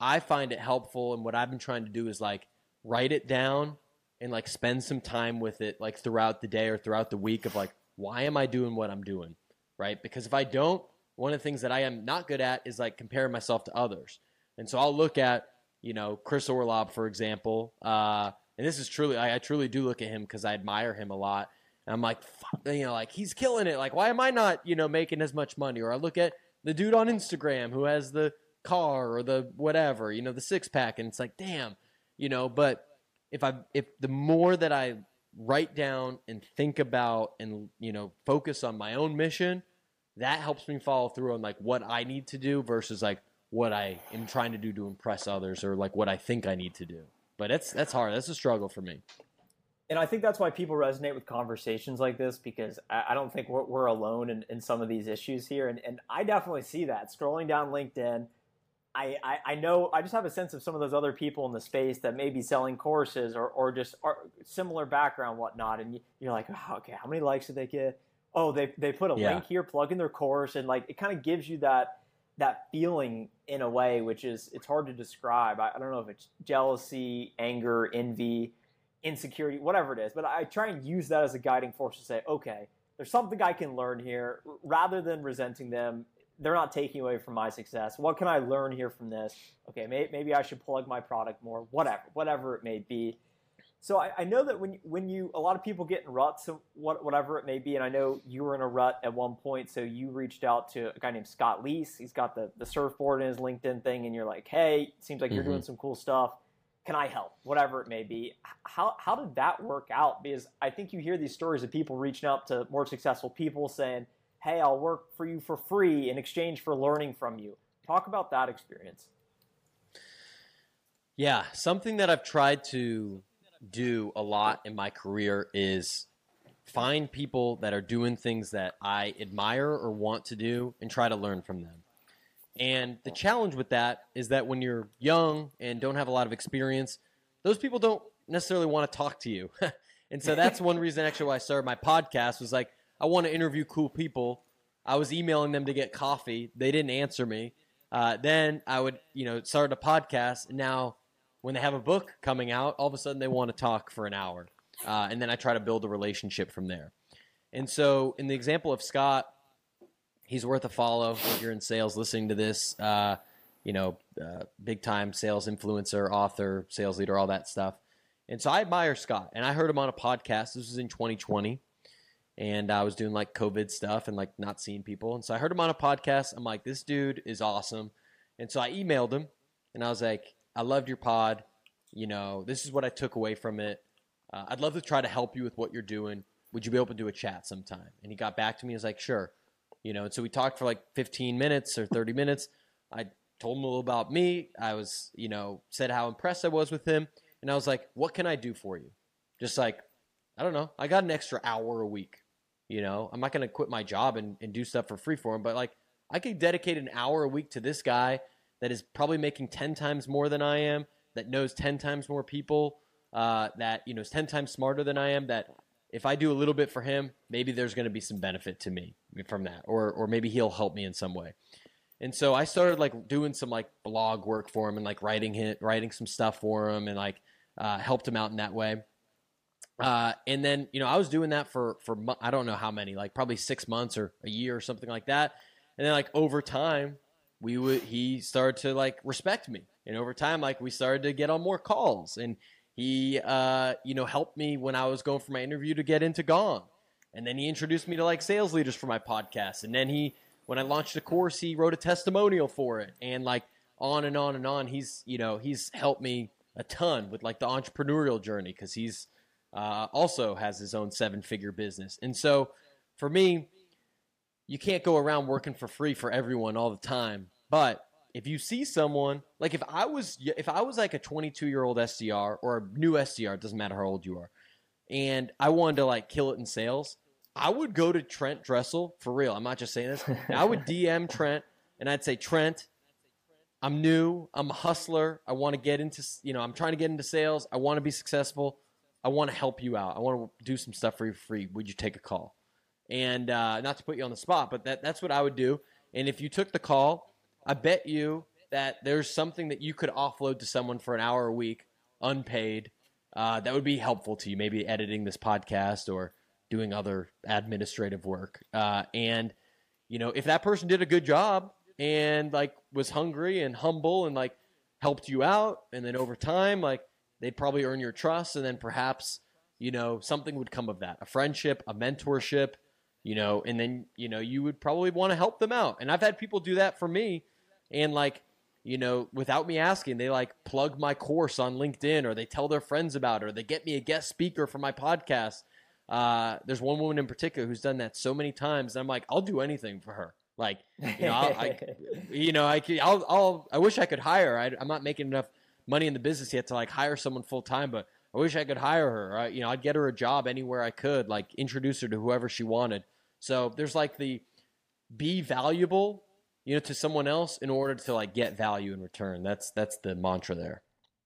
I find it helpful. And what I've been trying to do is like write it down and like spend some time with it like throughout the day or throughout the week of like why am I doing what I'm doing? Right? Because if I don't, one of the things that I am not good at is like comparing myself to others. And so I'll look at, you know, Chris Orlob, for example. Uh, and this is truly, I, I truly do look at him because I admire him a lot. And I'm like, you know, like he's killing it. Like, why am I not, you know, making as much money? Or I look at the dude on Instagram who has the car or the whatever, you know, the six pack, and it's like, damn, you know. But if I, if the more that I write down and think about and you know focus on my own mission, that helps me follow through on like what I need to do versus like what I am trying to do to impress others or like what I think I need to do. But that's that's hard. That's a struggle for me and I think that's why people resonate with conversations like this because I, don't think we're, we're alone in, in, some of these issues here. And, and I definitely see that. Scrolling down LinkedIn, I, I, I, know I just have a sense of some of those other people in the space that may be selling courses or, or just are similar background, whatnot. And you're like, oh, okay, how many likes did they get? Oh, they, they put a yeah. link here, plug in their course. And like, it kind of gives you that, that feeling in a way, which is, it's hard to describe. I, I don't know if it's jealousy, anger, envy insecurity, whatever it is. But I try and use that as a guiding force to say, okay, there's something I can learn here rather than resenting them. They're not taking away from my success. What can I learn here from this? Okay, may, maybe I should plug my product more, whatever, whatever it may be. So I, I, know that when when you a lot of people get in ruts, so what, whatever it may be, and I know you were in a rut at one point, so you reached out to a guy named Scott Leese. He's got the the surfboard in his LinkedIn thing, and you're like, hey, seems like you're mm-hmm. doing some cool stuff can I help? Whatever it may be. How, how did that work out? Because I think you hear these stories of people reaching out to more successful people saying, hey, I'll work for you for free in exchange for learning from you. Talk about that experience. Yeah, something that I've tried to do a lot in my career is find people that are doing things that I admire or want to do and try to learn from them. And the challenge with that is that when you're young and don't have a lot of experience, those people don't necessarily want to talk to you. and so that's one reason actually why I started my podcast was like I want to interview cool people. I was emailing them to get coffee. They didn't answer me. Uh, then I would, you know, start a podcast. And now when they have a book coming out, all of a sudden they want to talk for an hour. Uh, and then I try to build a relationship from there. And so in the example of Scott, he's worth a follow if you're in sales listening to this. Uh, you know, uh, big time sales influencer, author, sales leader, all that stuff. And so I admire Scott, and I heard him on a podcast. This was in 2020, and I was doing like COVID stuff and like not seeing people. And so I heard him on a podcast. I'm like, this dude is awesome. And so I emailed him, and I was like, I loved your pod. You know, this is what I took away from it. Uh, I'd love to try to help you with what you're doing. Would you be open to a chat sometime? And he got back to me. He was like, sure you know. And so we talked for like 15 minutes or 30 minutes. I told him a little about me. I was, you know, said how impressed I was with him, and I was like, "What can I do for you?" Just like, I don't know. I got an extra hour a week. You know, I'm not going to quit my job and, and do stuff for free for him, but like, I could dedicate an hour a week to this guy that is probably making 10 times more than I am, that knows 10 times more people, uh, that, you know, is 10 times smarter than I am, that if I do a little bit for him, maybe there's going to be some benefit to me from that, or or maybe he'll help me in some way. And so I started like doing some like blog work for him and like writing him, writing some stuff for him and like uh, helped him out in that way. Uh, and then you know I was doing that for for I don't know how many like probably six months or a year or something like that. And then like over time, we would he started to like respect me, and over time like we started to get on more calls and he, uh, you know, helped me when I was going for my interview to get into Gong. And then he introduced me to like sales leaders for my podcast. And then he, when I launched a course, he wrote a testimonial for it. And like on and on and on. He's, you know, he's helped me a ton with like the entrepreneurial journey because he's uh, also has his own seven figure business. And so for me, you can't go around working for free for everyone all the time. But if you see someone like if I was if I was like a 22 year old SDR or a new SDR, it doesn't matter how old you are, and I wanted to like kill it in sales, I would go to Trent Dressel for real. I'm not just saying this. I would DM Trent and I'd say Trent, I'm new. I'm a hustler. I want to get into you know I'm trying to get into sales. I want to be successful. I want to help you out. I want to do some stuff for you free. Would you take a call? And uh, not to put you on the spot, but that, that's what I would do. And if you took the call, I bet you that there's something that you could offload to someone for an hour a week, unpaid, uh, that would be helpful to you. Maybe editing this podcast or doing other administrative work. Uh, and you know, if that person did a good job and like was hungry and humble and like helped you out, and then over time, like they'd probably earn your trust, and then perhaps you know something would come of that, a friendship, a mentorship, you know, and then you know you would probably want to help them out. And I've had people do that for me, and like you know, without me asking, they like plug my course on LinkedIn or they tell their friends about it or they get me a guest speaker for my podcast. Uh, there's one woman in particular who's done that so many times. And I'm like, I'll do anything for her. Like, you know, I'll, I, you know, I, I'll, I'll, I wish I could hire. I, am not making enough money in the business yet to like hire someone full time, but I wish I could hire her. I, you know, I'd get her a job anywhere I could, like introduce her to whoever she wanted. So there's like the be valuable you know, to someone else in order to like get value in return. That's that's the mantra there.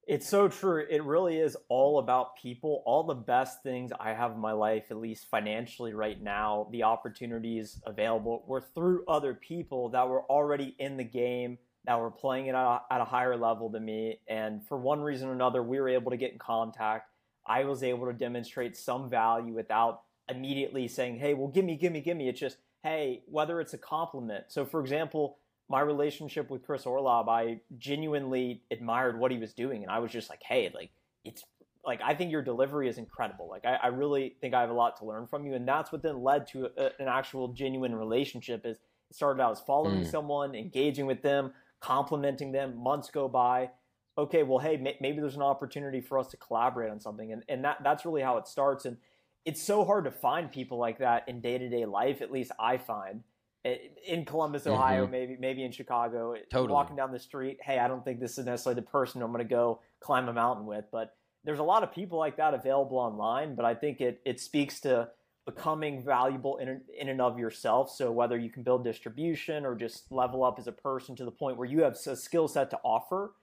It's so true. It really is all about people. All the best things I have in my life, at least financially right now, the opportunities available were through other people that were already in the game, that were playing it at a, at a higher level than me. And for one reason or another, we were able to get in contact. I was able to demonstrate some value without immediately saying, hey, well, give me, give me, give me. It's just, hey, whether it's a compliment. So, for example, my relationship with Chris Orlob, I genuinely admired what he was doing, and I was just like, hey, like it's like I think your delivery is incredible. Like I, I really think I have a lot to learn from you, and that's what then led to a, an actual genuine relationship. Is it started out as following mm. someone, engaging with them, complimenting them. Months go by. Okay, well, hey, may, maybe there's an opportunity for us to collaborate on something, and and that that's really how it starts. And it's so hard to find people like that in day to day life. At least I find in Columbus, Ohio, mm-hmm. maybe maybe in Chicago. Totally. Walking down the street, hey, I don't think this is necessarily the person I'm going to go climb a mountain with. But there's a lot of people like that available online. But I think it it speaks to becoming valuable in in and of yourself. So whether you can build distribution or just level up as a person to the point where you have a skill set to offer.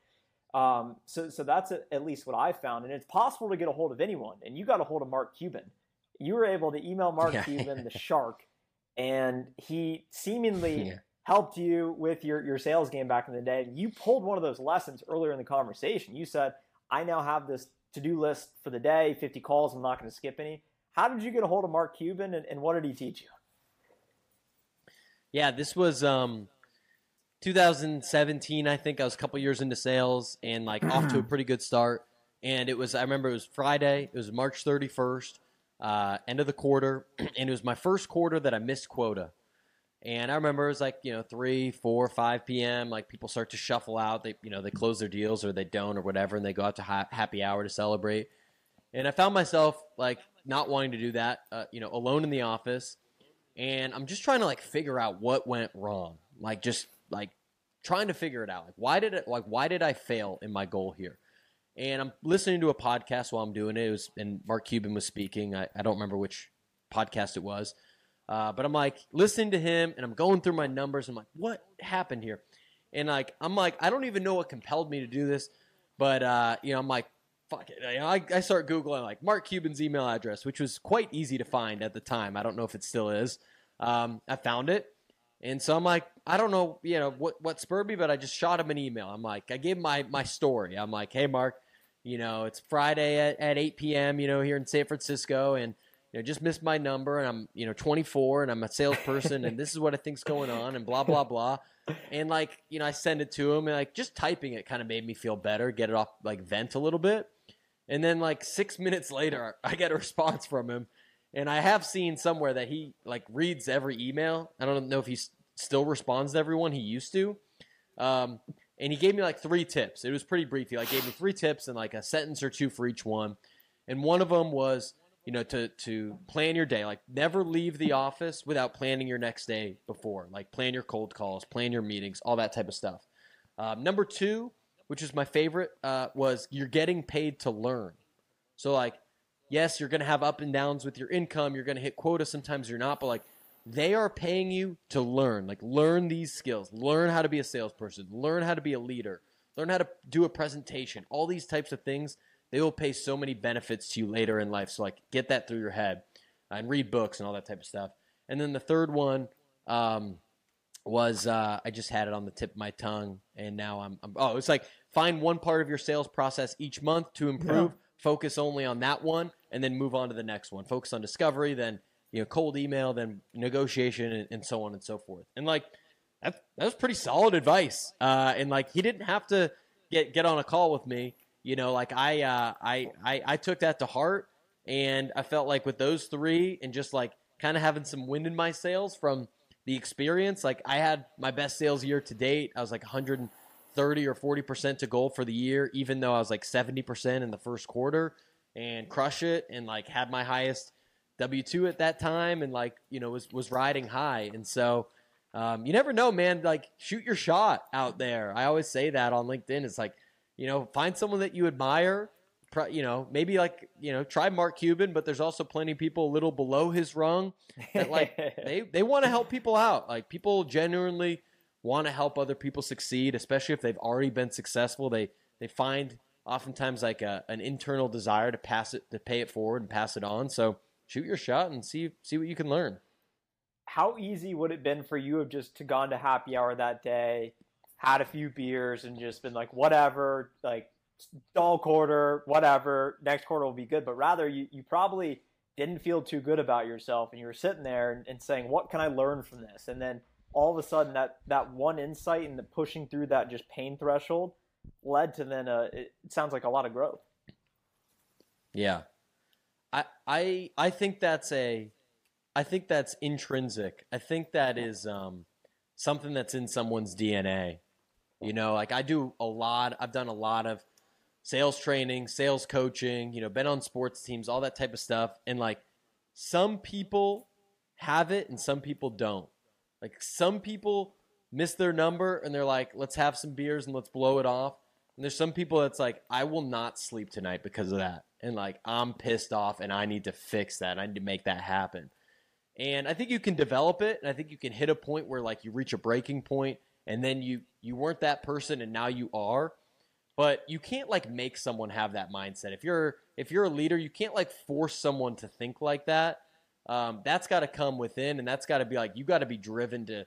Um, so so that's a, at least what I found, and it's possible to get a hold of anyone. And you got a hold of Mark Cuban. You were able to email Mark yeah. Cuban, the shark and he seemingly yeah. helped you with your, your sales game back in the day. You pulled one of those lessons earlier in the conversation. You said, I now have this to do list for the day, 50 calls, I'm not going to skip any. How did you get a hold of Mark Cuban and, and what did he teach you? Yeah, this was um, 2017, I think. I was a couple years into sales and like off to a pretty good start. And it was, I remember it was Friday, it was March 31st uh, end of the quarter, and it was my first quarter that I missed quota. And I remember it was like you know three, four, five p.m. Like people start to shuffle out. They you know they close their deals or they don't or whatever, and they go out to ha- happy hour to celebrate. And I found myself like not wanting to do that. Uh, you know, alone in the office, and I'm just trying to like figure out what went wrong. Like just like trying to figure it out. Like why did it? Like why did I fail in my goal here? And I'm listening to a podcast while I'm doing it. It was and Mark Cuban was speaking. I, I don't remember which podcast it was, uh, but I'm like listening to him, and I'm going through my numbers. I'm like, what happened here? And like I'm like I don't even know what compelled me to do this, but uh, you know I'm like fuck it. I, I start googling like Mark Cuban's email address, which was quite easy to find at the time. I don't know if it still is. Um, I found it. And so I'm like, I don't know, you know, what, what spurred me, but I just shot him an email. I'm like, I gave my, my story. I'm like, hey, Mark, you know, it's Friday at, at 8 p.m., you know, here in San Francisco, and, you know, just missed my number, and I'm, you know, 24, and I'm a salesperson, and this is what I think's going on, and blah, blah, blah. And, like, you know, I send it to him, and, like, just typing it kind of made me feel better, get it off, like, vent a little bit. And then, like, six minutes later, I get a response from him. And I have seen somewhere that he, like, reads every email. I don't know if he still responds to everyone he used to. Um, and he gave me like three tips. It was pretty brief. He like gave me three tips and like a sentence or two for each one. And one of them was, you know, to to plan your day. Like never leave the office without planning your next day before. Like plan your cold calls, plan your meetings, all that type of stuff. Um, number two, which is my favorite, uh, was you're getting paid to learn. So like, yes, you're gonna have up and downs with your income. You're gonna hit quota. Sometimes you're not, but like they are paying you to learn, like learn these skills, learn how to be a salesperson, learn how to be a leader, learn how to do a presentation, all these types of things they will pay so many benefits to you later in life. So like get that through your head and read books and all that type of stuff. And then the third one um, was uh, I just had it on the tip of my tongue, and now I'm, I'm, oh it's like find one part of your sales process each month to improve. Yeah. Focus only on that one, and then move on to the next one. Focus on discovery, then you know cold email, then negotiation, and, and so on and so forth. And like that, that was pretty solid advice. Uh, and like he didn't have to get get on a call with me. You know, like I, uh, I, I, I took that to heart, and I felt like with those three, and just like kind of having some wind in my sails from the experience. Like I had my best sales year to date. I was like 130 or 40 percent to goal for the year, even though I was like 70 percent in the first quarter, and crush it, and like had my highest W two at that time, and like you know was was riding high, and so. Um, you never know, man. Like, shoot your shot out there. I always say that on LinkedIn. It's like, you know, find someone that you admire. You know, maybe like you know, try Mark Cuban, but there's also plenty of people a little below his rung that like they they want to help people out. Like people genuinely want to help other people succeed, especially if they've already been successful. They they find oftentimes like a, an internal desire to pass it to pay it forward and pass it on. So shoot your shot and see see what you can learn how easy would it have been for you have just to gone to happy hour that day, had a few beers, and just been like, whatever, like dull quarter, whatever, next quarter will be good. But rather, you, you probably didn't feel too good about yourself, and you were sitting there and, and saying, what can I learn from this? And then all of a sudden, that that one insight and the pushing through that just pain threshold led to then a, it sounds like a lot of growth. Yeah, I I I think that's a I think that's intrinsic. I think that is um, something that's in someone's DNA. You know, like I do a lot. I've done a lot of sales training, sales coaching. You know, been on sports teams, all that type of stuff. And like, some people have it, and some people don't. Like, some people miss their number, and they're like, "Let's have some beers and let's blow it off." And there's some people that's like, "I will not sleep tonight because of that," and like, I'm pissed off, and I need to fix that. I need to make that happen. And I think you can develop it, and I think you can hit a point where like you reach a breaking point, and then you you weren't that person, and now you are. But you can't like make someone have that mindset. If you're if you're a leader, you can't like force someone to think like that. Um, that's got to come within, and that's got to be like you got to be driven to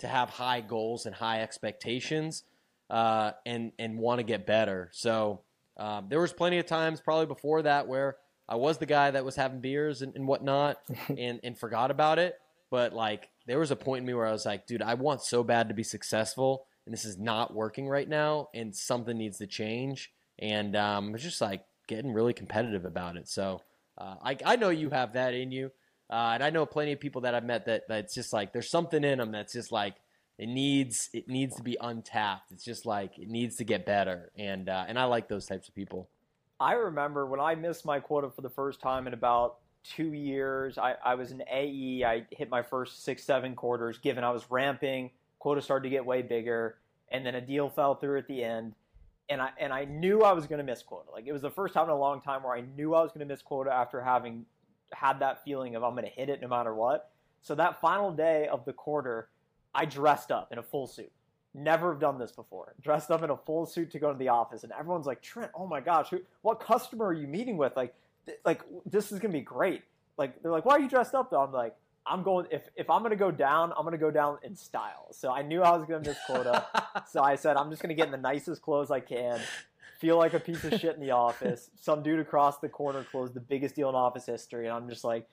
to have high goals and high expectations, uh, and and want to get better. So um, there was plenty of times probably before that where I was the guy that was having beers and, and whatnot and, and forgot about it. But like there was a point in me where I was like, dude, I want so bad to be successful and this is not working right now and something needs to change. And um, I was just like getting really competitive about it. So uh, I, I know you have that in you. Uh, and I know plenty of people that I've met that that's just like there's something in them that's just like it needs it needs to be untapped. It's just like it needs to get better, and uh, and I like those types of people. I remember when I missed my quota for the first time in about two years. I, I was an AE. I hit my first six, seven quarters, given I was ramping. Quota started to get way bigger, and then a deal fell through at the end. And I and I knew I was going to miss quota. Like it was the first time in a long time where I knew I was going to miss quota after having had that feeling of I'm going to hit it no matter what. So that final day of the quarter, I dressed up in a full suit. Never have done this before. Dressed up in a full suit to go to the office, and everyone's like, "Trent, oh my gosh, who, what customer are you meeting with? Like, th- like this is gonna be great." Like, they're like, "Why are you dressed up?" Though I'm like, "I'm going. If if I'm gonna go down, I'm gonna go down in style." So I knew I was gonna miss quota, so I said, "I'm just gonna get in the nicest clothes I can." Feel like a piece of shit in the office. Some dude across the corner closed the biggest deal in office history, and I'm just like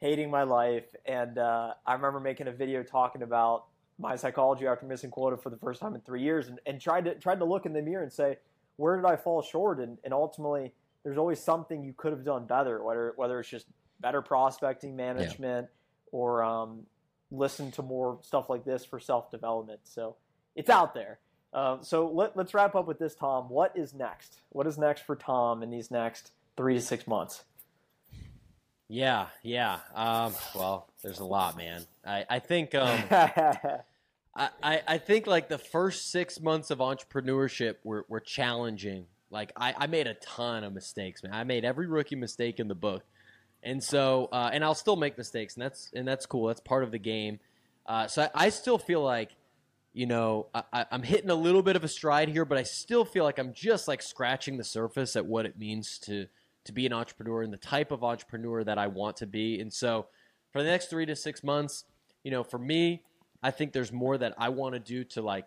hating my life. And uh, I remember making a video talking about my psychology after missing quota for the first time in three years and, and tried to tried to look in the mirror and say, where did I fall short? And, and ultimately, there's always something you could have done better, whether whether it's just better prospecting management yeah. or um, listen to more stuff like this for self development. So it's out there. Uh, so let, let's wrap up with this, Tom. What is next? What is next for Tom in these next three to six months? Yeah, yeah. Um, well, there's a lot, man. I, I think um, I, I think like the first six months of entrepreneurship were, were challenging. Like I, I made a ton of mistakes, man. I made every rookie mistake in the book, and so uh, and I'll still make mistakes, and that's and that's cool. That's part of the game. Uh, so I, I still feel like you know, I, am hitting a little bit of a stride here, but I still feel like I'm just like scratching the surface at what it means to to be an entrepreneur and the type of entrepreneur that I want to be. And so, for the next three to six months, you know, for me, I think there's more that I want to do to like,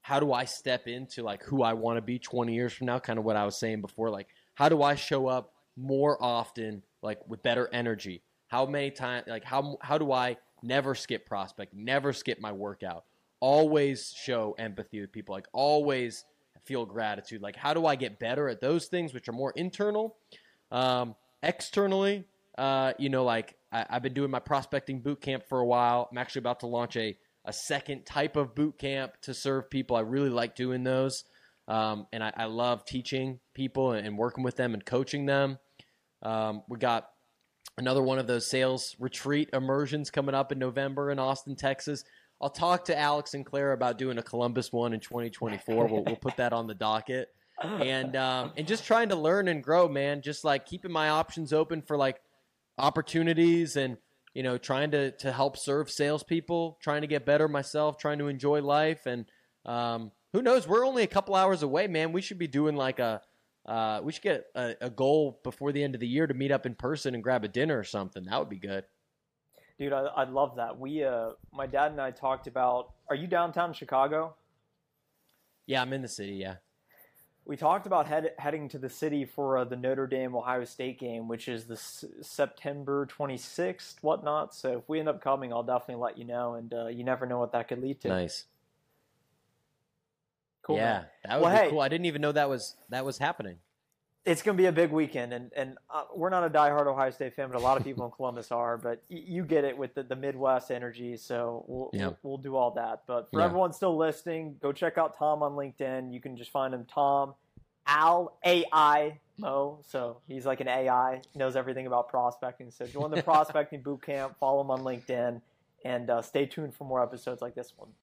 how do I step into like who I want to be 20 years from now? Kind of what I was saying before. Like, how do I show up more often, like with better energy? How many times, like, how how do I never skip prospect, never skip my workout? always show empathy with people, like always feel gratitude. Like, how do I get better at those things which are more internal? Um, externally, uh, you know, like I, have been doing my prospecting boot camp for a while. I'm actually about to launch a, a second type of boot camp to serve people. I really like doing those. Um, and I, I, love teaching people and, working with them and coaching them. Um, we got another one of those sales retreat immersions coming up in November in Austin, Texas. I'll talk to Alex and Claire about doing a Columbus one in 2024. we'll, we'll put that on the docket, and um, and just trying to learn and grow, man. Just like keeping my options open for like opportunities, and you know, trying to to help serve salespeople, trying to get better myself, trying to enjoy life, and um, who knows? We're only a couple hours away, man. We should be doing like a. Uh, we should get a, a goal before the end of the year to meet up in person and grab a dinner or something. That would be good. Dude, I, I love that. We, uh, my dad and I talked about. Are you downtown Chicago? Yeah, I'm in the city. Yeah. We talked about head, heading to the city for uh, the Notre Dame Ohio State game, which is the S- September 26th, whatnot. So if we end up coming, I'll definitely let you know, and uh, you never know what that could lead to. Nice. Cool. Yeah, man. that would well, be hey, cool. I didn't even know that was that was happening it's going to be a big weekend, and and uh, we're not a diehard Ohio State fan, but a lot of people in Columbus are. But y- you get it with the, the Midwest energy, so we'll, yeah. we'll, we'll do all that. But for yeah. everyone still listening, go check out Tom on LinkedIn. You can just find him Tom Al AI Mo. So he's like an AI, knows everything about prospecting. So join the prospecting boot camp. Follow him on LinkedIn, and uh, stay tuned for more episodes like this one.